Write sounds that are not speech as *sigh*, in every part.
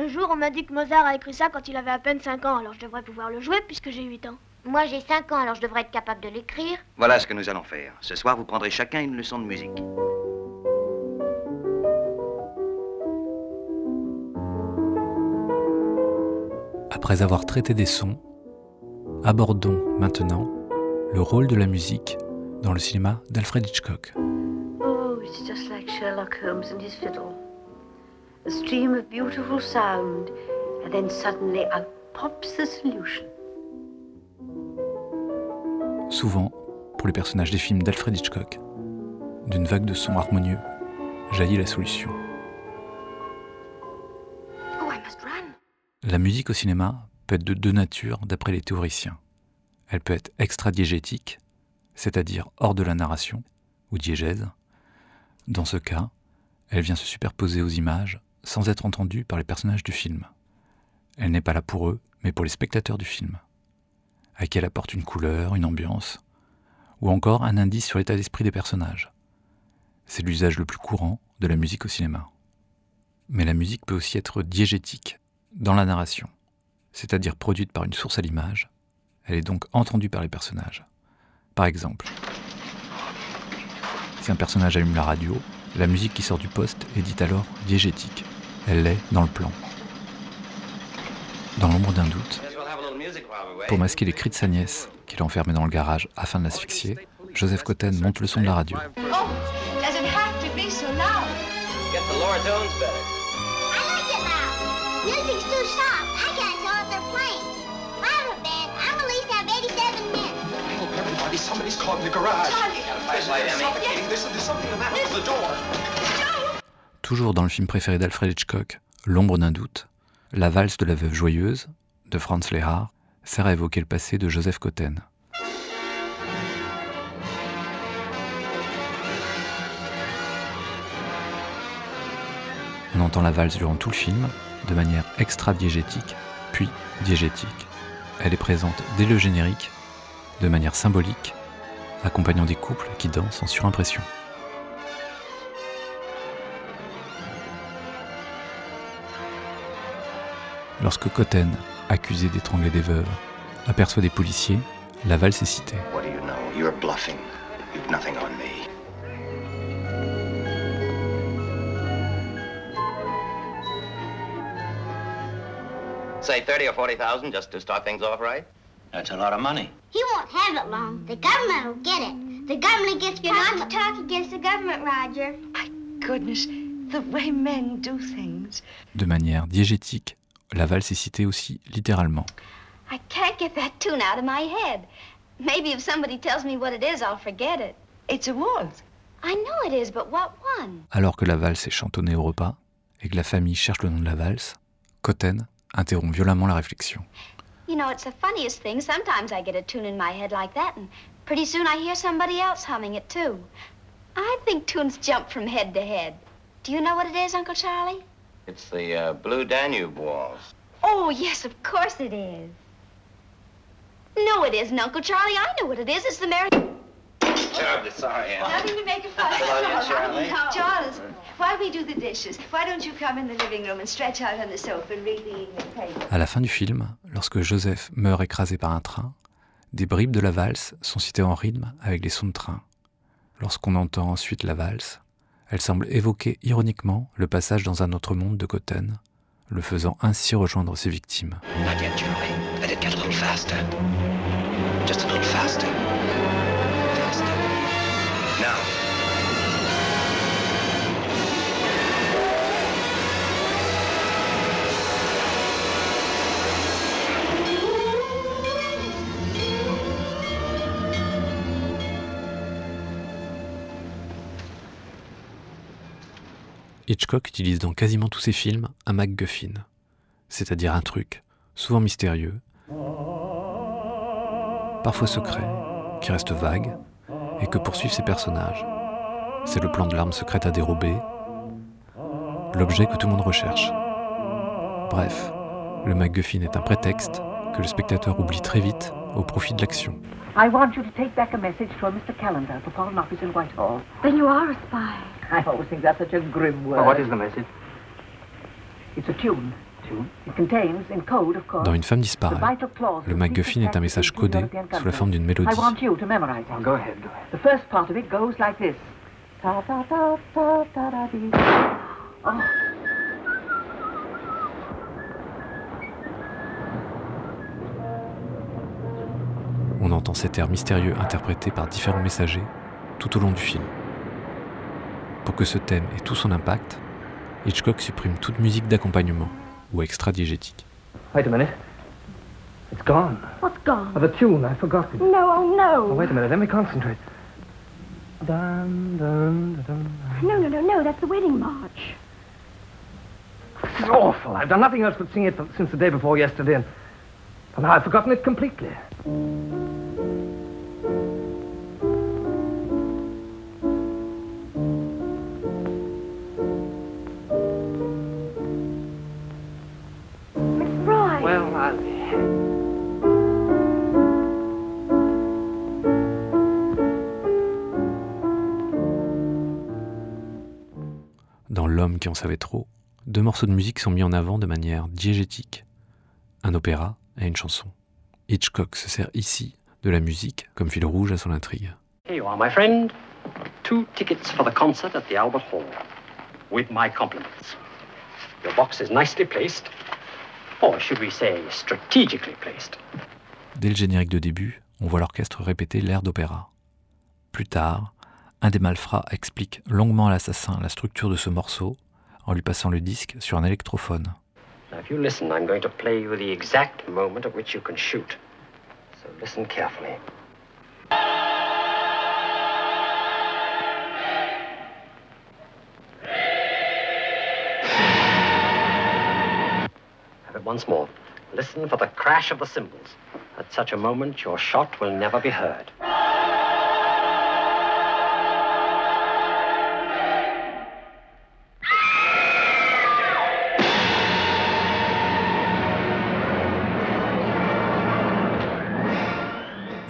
Un jour, on m'a dit que Mozart a écrit ça quand il avait à peine 5 ans, alors je devrais pouvoir le jouer puisque j'ai 8 ans. Moi, j'ai 5 ans, alors je devrais être capable de l'écrire. Voilà ce que nous allons faire. Ce soir, vous prendrez chacun une leçon de musique. Après avoir traité des sons, abordons maintenant le rôle de la musique dans le cinéma d'Alfred Hitchcock. Oh, it's just like Sherlock Holmes and his fiddle. A stream of beautiful sound, and then suddenly out pops the solution. Souvent, pour les personnages des films d'Alfred Hitchcock, d'une vague de sons harmonieux jaillit la solution. Oh, I must run. La musique au cinéma peut être de deux natures d'après les théoriciens. Elle peut être extradiégétique, c'est-à-dire hors de la narration, ou diégèse. Dans ce cas, elle vient se superposer aux images sans être entendue par les personnages du film. Elle n'est pas là pour eux, mais pour les spectateurs du film, à qui elle apporte une couleur, une ambiance, ou encore un indice sur l'état d'esprit des personnages. C'est l'usage le plus courant de la musique au cinéma. Mais la musique peut aussi être diégétique, dans la narration, c'est-à-dire produite par une source à l'image, elle est donc entendue par les personnages. Par exemple, si un personnage allume la radio, la musique qui sort du poste est dite alors diégétique. Elle l'est dans le plan. Dans l'ombre d'un doute, pour masquer les cris de sa nièce, qu'il a enfermée dans le garage afin de l'asphyxier, Joseph Cotten monte le son de la radio. Oh, does it have to be so loud? Get the lower tones better. I like it loud. Music's too soft. I can't tell if they're playing. If I have a band, I'm at least have 87 men. Help everybody, somebody's caught in the garage. Charlie! Flashlight, Emmy. Suffocating. There's, there's something the matter with the door. Toujours dans le film préféré d'Alfred Hitchcock, L'ombre d'un doute, la valse de la veuve joyeuse, de Franz Lehár, sert à évoquer le passé de Joseph Cotten. On entend la valse durant tout le film, de manière extra-diégétique, puis diégétique. Elle est présente dès le générique, de manière symbolique, accompagnant des couples qui dansent en surimpression. Lorsque Cotten, accusé d'étrangler des veuves, aperçoit des policiers, la valse est citée. What do you know? You're bluffing. You've nothing on me. Say 30 or 40,000 just to start things off right? That's a lot of money. He won't have it long. The government will get it. The government gets You're not to talk against the government, Roger. My goodness, the way men do things. De manière diégétique, la valse est citée aussi littéralement. I can't get that tune out of my head. Maybe if somebody tells me what it is, I'll forget it. It's a waltz. I know it is, but what one? Alors que la valse est chantonnée au repas et que la famille cherche le nom de la valse, Cotten interrompt violemment la réflexion. You know, it's the funniest thing. Sometimes I get a tune in my head like that, and pretty soon I hear somebody else humming it too. I think tunes jump from head to head. Do you know what it is, Uncle Charlie? It's the uh, Blue Danube Waltz. Oh, yes, of course it is. No, it isn't, Uncle Charlie. I know what it is. It's the Mary... Terribly sorry, Anne. Nothing to make a fuss about. Charlie. No. Charles, while we do the dishes, why don't you come in the living room and stretch out on the sofa and read the evening paper? À la fin du film, lorsque Joseph meurt écrasé par un train, des bribes de la valse sont citées en rythme avec les sons de train. Lorsqu'on entend ensuite la valse, elle semble évoquer ironiquement le passage dans un autre monde de Cotten, le faisant ainsi rejoindre ses victimes. Hitchcock utilise dans quasiment tous ses films un MacGuffin, c'est-à-dire un truc, souvent mystérieux, parfois secret, qui reste vague et que poursuivent ses personnages. C'est le plan de l'arme secrète à dérober, l'objet que tout le monde recherche. Bref, le MacGuffin est un prétexte que le spectateur oublie très vite au profit de l'action. I want you to take back a message to a Mr. Callender for Foreign Office in Whitehall. Then you are a spy. *laughs* I always think that's such a grim word. Oh, what is the message? It's a tune. Dans Une femme disparaît, le MacGuffin est un message codé sous la forme d'une mélodie. On entend cet air mystérieux interprété par différents messagers tout au long du film. Pour que ce thème ait tout son impact, Hitchcock supprime toute musique d'accompagnement ou extra-diégétique. Wait a minute. It's gone. What's gone? Oh, the tune, I've forgotten. No, oh no. Oh, wait a minute, let me concentrate. Dun, dun, dun, No, no, no, no, that's the wedding march. This is awful. I've done nothing else but sing it since the day before yesterday, and, and now I've forgotten it completely. En savait trop, deux morceaux de musique sont mis en avant de manière diégétique, un opéra et une chanson. Hitchcock se sert ici de la musique comme fil rouge à son intrigue. Here you are, my friend. Two tickets for the concert at the Albert Hall. With my compliments. Your box is nicely placed. Or should we say strategically placed? Dès le générique de début, on voit l'orchestre répéter l'air d'opéra. Plus tard, un des malfrats explique longuement à l'assassin la structure de ce morceau en lui passant le disque sur un électrophone. If you listen, I'm going to play you the exact moment at which you can shoot. So listen carefully. Have it once more. Listen for the crash of the cymbals. At such a moment, your shot will never be heard.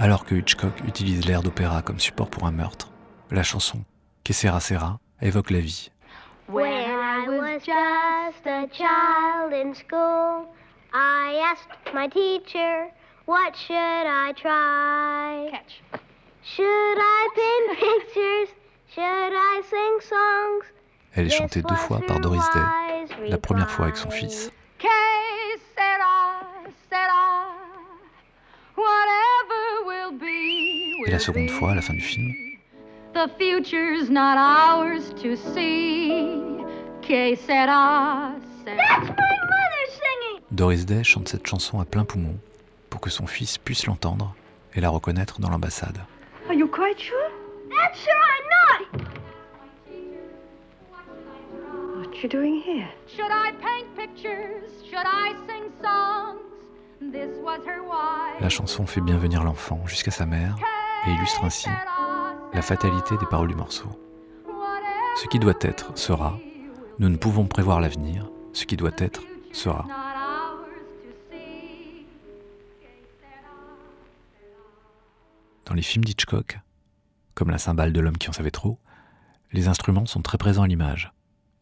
Alors que Hitchcock utilise l'air d'opéra comme support pour un meurtre, la chanson Que sera sera évoque la vie. When I was just a child in school, I asked my teacher, what should I try? Catch. Should I paint *laughs* pictures? Should I sing songs? Elle est chantée deux fois par Doris Day, la première fois avec son fils, et la seconde fois à la fin du film, The future's not ours to see. Que sera, sera. That's my mother singing! Doris Day chante cette chanson à plein poumon pour que son fils puisse l'entendre et la reconnaître dans l'ambassade. Are you quite sure? That's sure I'm not! What you doing here? Should I paint pictures? Should I sing songs? This was her why. La chanson fait bien venir l'enfant jusqu'à sa mère et illustre ainsi la fatalité des paroles du morceau. Ce qui doit être sera. Nous ne pouvons prévoir l'avenir. Ce qui doit être sera. Dans les films d'Hitchcock, comme la cymbale de l'homme qui en savait trop, les instruments sont très présents à l'image.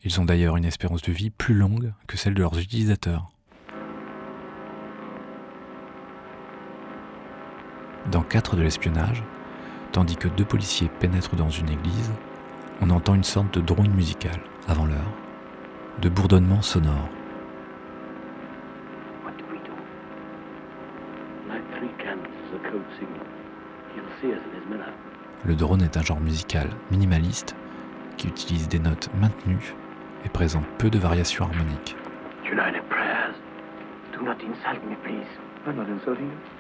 Ils ont d'ailleurs une espérance de vie plus longue que celle de leurs utilisateurs. Dans 4 de l'espionnage, tandis que deux policiers pénètrent dans une église, on entend une sorte de drone musical, avant l'heure, de bourdonnement sonore. Le drone est un genre musical minimaliste qui utilise des notes maintenues et présente peu de variations harmoniques. Do not insult me, please. I'm not insulting you.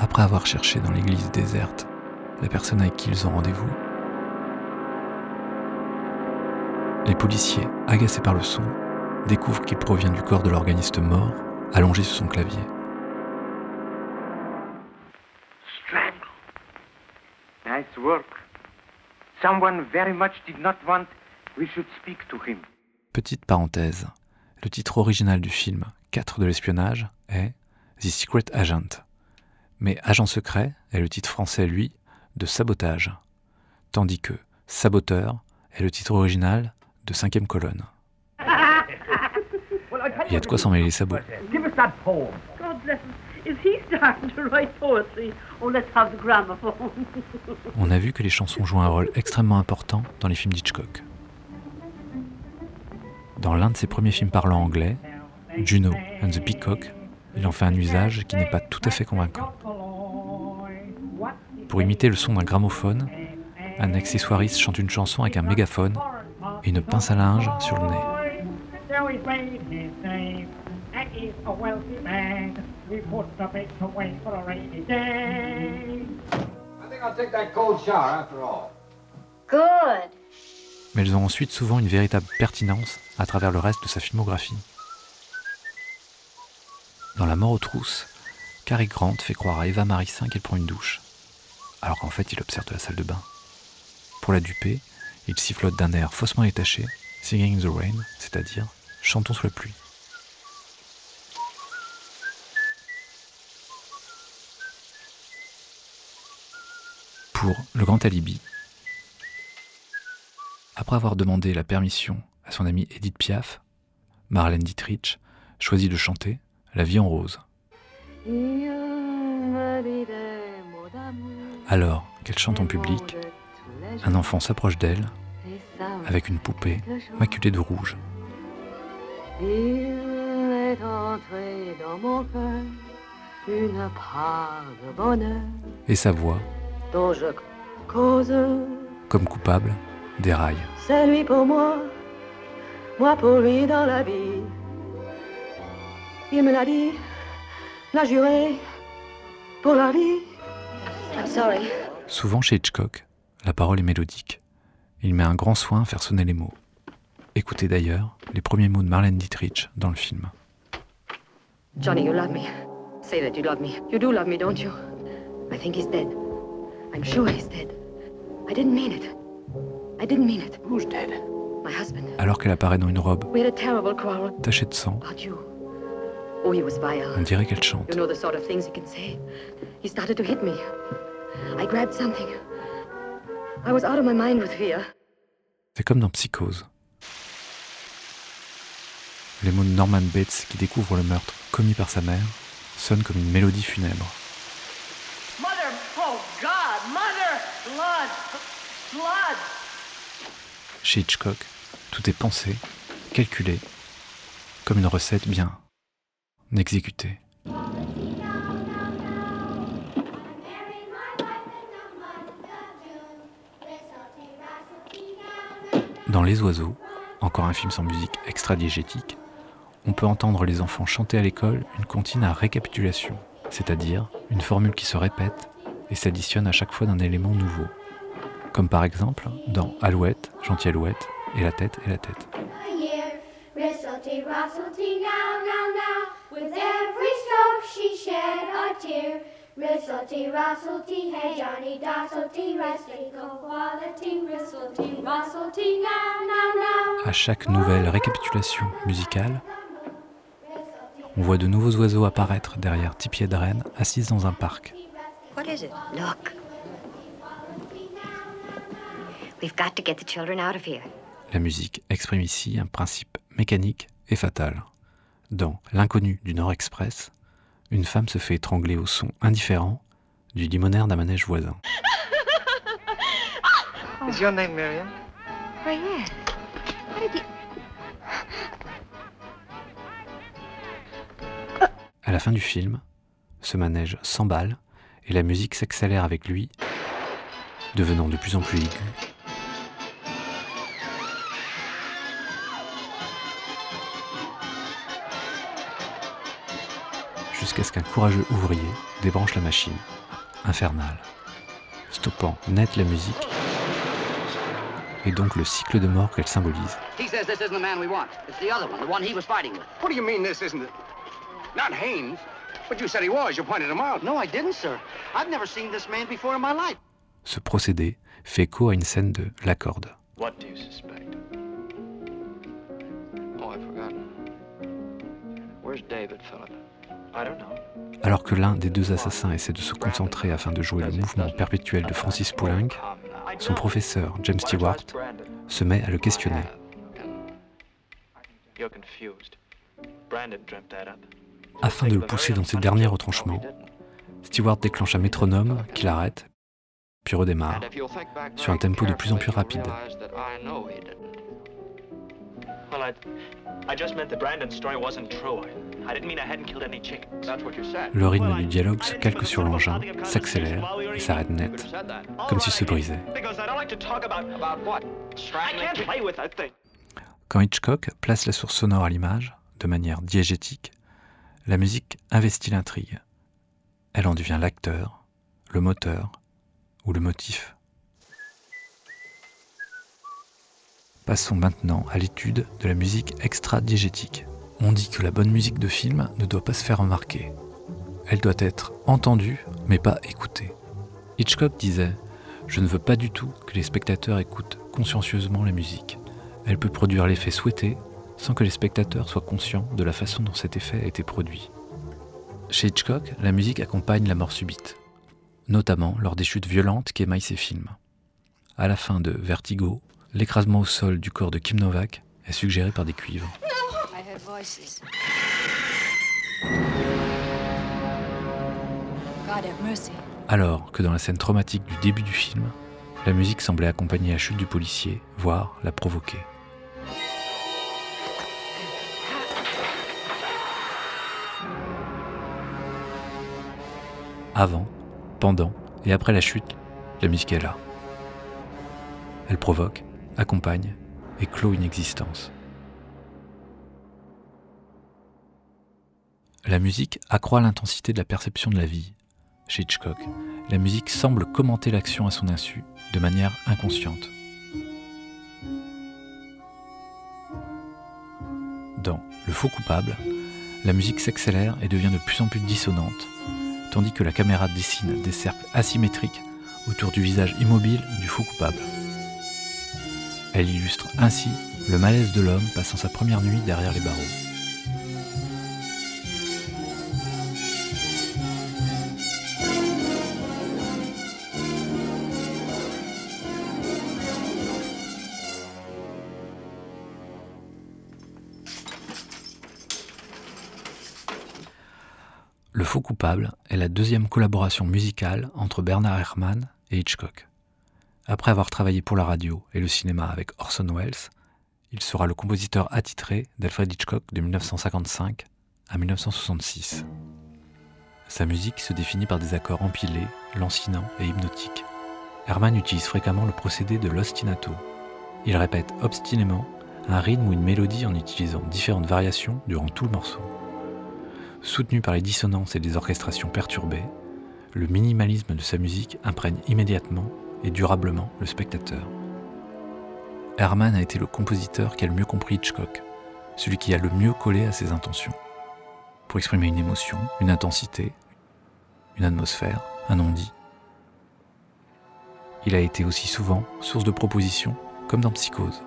Après avoir cherché dans l'église déserte la personne avec qui ils ont rendez-vous, les policiers, agacés par le son, découvrent qu'il provient du corps de l'organiste mort allongé sur son clavier. Strangle. Nice work. Someone very much did not want we should speak to him. Petite parenthèse, le titre original du film 4 de l'espionnage est The Secret Agent. Mais Agent secret est le titre français, lui, de sabotage, tandis que saboteur est le titre original de cinquième colonne. Il y a de quoi s'en mêler les sabots. Give us that poem. God bless him. Is he starting to write poetry? Let's have the gramophone? *laughs* On a vu que les chansons jouent un rôle extrêmement important dans les films d'Hitchcock. Dans l'un de ses premiers films parlant anglais, Juno and the Peacock, il en fait un usage qui n'est pas tout à fait convaincant. Pour imiter le son d'un gramophone, un accessoiriste chante une chanson avec un mégaphone et une pince à linge sur le nez. Mais elles ont ensuite souvent une véritable pertinence à travers le reste de sa filmographie. Dans La mort aux trousses, Cary Grant fait croire à Eva Marissin qu'elle prend une douche, alors qu'en fait il observe la salle de bain. Pour la duper, il sifflote d'un air faussement détaché, Singing the Rain, c'est-à-dire Chantons sous la pluie. Pour Le Grand Alibi, après avoir demandé la permission à son amie Edith Piaf, Marlène Dietrich choisit de chanter La vie en rose. Alors qu'elle chante en public, un enfant s'approche d'elle avec une poupée maculée de rouge. Il est entré dans mon cœur une part de bonheur Et sa voix, dont je cause. comme coupable, déraille. C'est lui pour moi, moi pour lui dans la vie. Il me l'a dit, l'a juré, pour la vie. I'm sorry. Souvent chez Hitchcock, la parole est mélodique. Il met un grand soin à faire sonner les mots. Écoutez d'ailleurs les premiers mots de Marlène Dietrich dans le film. Johnny, you love me. Say that you love me. You do love me, don't you? I think he's dead. I'm sure he's dead. I didn't mean it. I didn't mean it. Who's dead? My husband. Alors qu'elle apparaît dans une robe We had a terrible quarrel tachée de sang, about you. Oh, he was vile. on dirait qu'elle chante. You know the sort of things he can say. He started to hit me. I grabbed something. I was out of my mind with fear. C'est comme dans Psychose. Les mots de Norman Bates qui découvre le meurtre commis par sa mère sonnent comme une mélodie funèbre. Mother, oh God, Mother, blood, blood. Chez Hitchcock, tout est pensé, calculé, comme une recette bien exécutée. Dans Les Oiseaux, encore un film sans musique extra-diégétique, on peut entendre les enfants chanter à l'école une comptine à récapitulation, c'est-à-dire une formule qui se répète et s'additionne à chaque fois d'un élément nouveau. Comme par exemple dans Alouette, Gentille Alouette, et la tête et la tête. With every stroke she shed a tear. Ristlety, rustlety, hey Johnny Dosselty, restley, go quality. Ristlety, rustlety, now, now, now. À chaque nouvelle récapitulation musicale, on voit de nouveaux oiseaux apparaître derrière Tipier de Rennes, assise dans un parc. What is it? Look. We've got to get the children out of here. La musique exprime ici un principe mécanique et fatal. Dans L'inconnu du Nord Express, une femme se fait étrangler au son indifférent du limonaire d'un manège voisin. Is your name Miriam? Why, yes. How did you... À la fin du film, ce manège s'emballe et la musique s'accélère avec lui, devenant de plus en plus aiguë. Jusqu'à ce qu'un courageux ouvrier débranche la machine, infernale, stoppant net la musique et donc le cycle de mort qu'elle symbolise. He says this isn't the man we want. It's the other one, the one he was fighting with. What do you mean this isn't it? Not Haynes. But you said he was. You pointed him out. No, I didn't, sir. I've never seen this man before in my life. Ce procédé fait écho à une scène de La Corde. What do you suspect? Oh, I've forgotten. Where's David, Philip? Alors que l'un des deux assassins essaie de se concentrer afin de jouer le mouvement perpétuel de Francis Poulenc, son professeur James Stewart se met à le questionner. Afin de le pousser dans ses derniers retranchements, Stewart déclenche un métronome qui l'arrête, puis redémarre, sur un tempo de plus en plus rapide. Well, I, I just meant that Brandon's story wasn't true. I didn't mean I hadn't killed any chickens. That's what you said. Le rythme du dialogue se calque sur l'engin, s'accélère et s'arrête net, comme s'il se brisait. Quand Hitchcock place la source sonore à l'image, de manière diégétique, la musique investit l'intrigue. Elle en devient l'acteur, le moteur ou le motif. Passons maintenant à l'étude de la musique extra-diégétique. On dit que la bonne musique de film ne doit pas se faire remarquer. Elle doit être entendue, mais pas écoutée. Hitchcock disait Je ne veux pas du tout que les spectateurs écoutent consciencieusement la musique. Elle peut produire l'effet souhaité sans que les spectateurs soient conscients de la façon dont cet effet a été produit. Chez Hitchcock, la musique accompagne la mort subite, notamment lors des chutes violentes qui émaillent ses films. À la fin de Vertigo, l'écrasement au sol du corps de Kim Novak est suggéré par des cuivres. Alors que dans la scène traumatique du début du film, la musique semblait accompagner la chute du policier, voire la provoquer. Avant, pendant et après la chute, la musique est là. Elle provoque, accompagne et clôt une existence. La musique accroît l'intensité de la perception de la vie. Chez Hitchcock, la musique semble commenter l'action à son insu, de manière inconsciente. Dans Le faux coupable, la musique s'accélère et devient de plus en plus dissonante, tandis que la caméra dessine des cercles asymétriques autour du visage immobile du faux coupable. Elle illustre ainsi le malaise de l'homme passant sa première nuit derrière les barreaux. Le faux coupable est la deuxième collaboration musicale entre Bernard Herrmann et Hitchcock. Après avoir travaillé pour la radio et le cinéma avec Orson Welles, il sera le compositeur attitré d'Alfred Hitchcock de 1955 à 1966. Sa musique se définit par des accords empilés, lancinants et hypnotiques. Herrmann utilise fréquemment le procédé de l'ostinato. Il répète obstinément un rythme ou une mélodie en utilisant différentes variations durant tout le morceau. Soutenu par les dissonances et les orchestrations perturbées, le minimalisme de sa musique imprègne immédiatement et durablement le spectateur. Herrmann a été le compositeur qui a le mieux compris Hitchcock, celui qui a le mieux collé à ses intentions, pour exprimer une émotion, une intensité, une atmosphère, un non-dit. Il a été aussi souvent source de propositions, comme dans Psychose.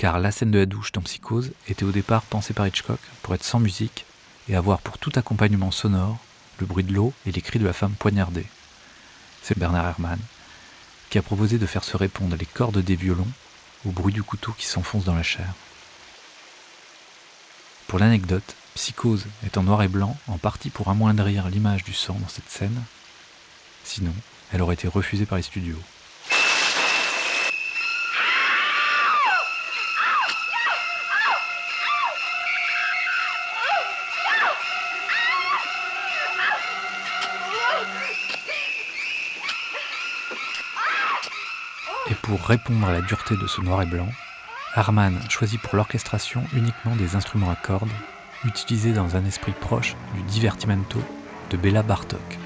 Car la scène de la douche dans Psychose était au départ pensée par Hitchcock pour être sans musique et avoir pour tout accompagnement sonore le bruit de l'eau et les cris de la femme poignardée. C'est Bernard Herrmann qui a proposé de faire se répondre les cordes des violons au bruit du couteau qui s'enfonce dans la chair. Pour l'anecdote, Psychose est en noir et blanc en partie pour amoindrir l'image du sang dans cette scène, sinon elle aurait été refusée par les studios. Pour répondre à la dureté de ce noir et blanc, Harman choisit pour l'orchestration uniquement des instruments à cordes, utilisés dans un esprit proche du divertimento de Béla Bartok.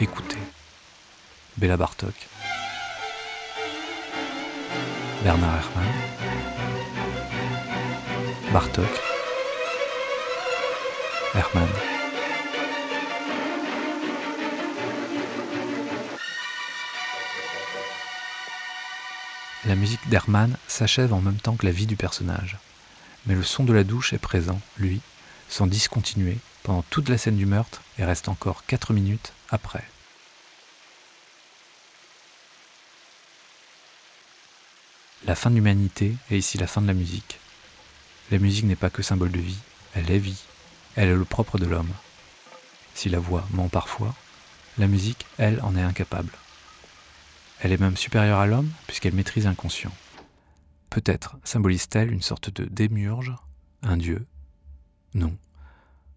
Écoutez, Béla Bartok, Bernard Herrmann, Bartok, Herrmann. La musique d'Herman s'achève en même temps que la vie du personnage. Mais le son de la douche est présent, lui, sans discontinuer, pendant toute la scène du meurtre et reste encore 4 minutes après. La fin de l'humanité est ici la fin de la musique. La musique n'est pas que symbole de vie, elle est vie, elle est le propre de l'homme. Si la voix ment parfois, la musique, elle, en est incapable. Elle est même supérieure à l'homme puisqu'elle maîtrise l'inconscient. Peut-être symbolise-t-elle une sorte de démiurge, un dieu? Non.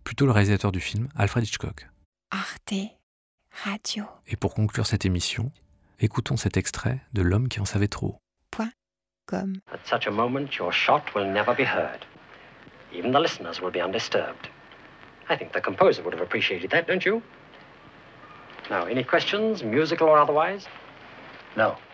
Plutôt le réalisateur du film, Alfred Hitchcock. Arte Radio. Et pour conclure cette émission, écoutons cet extrait de L'homme qui en savait trop. Point. Comme. At such a moment, your shot will never be heard. Even the listeners will be undisturbed. I think the composer would have appreciated that, don't you? Now, any questions, musical or otherwise? No.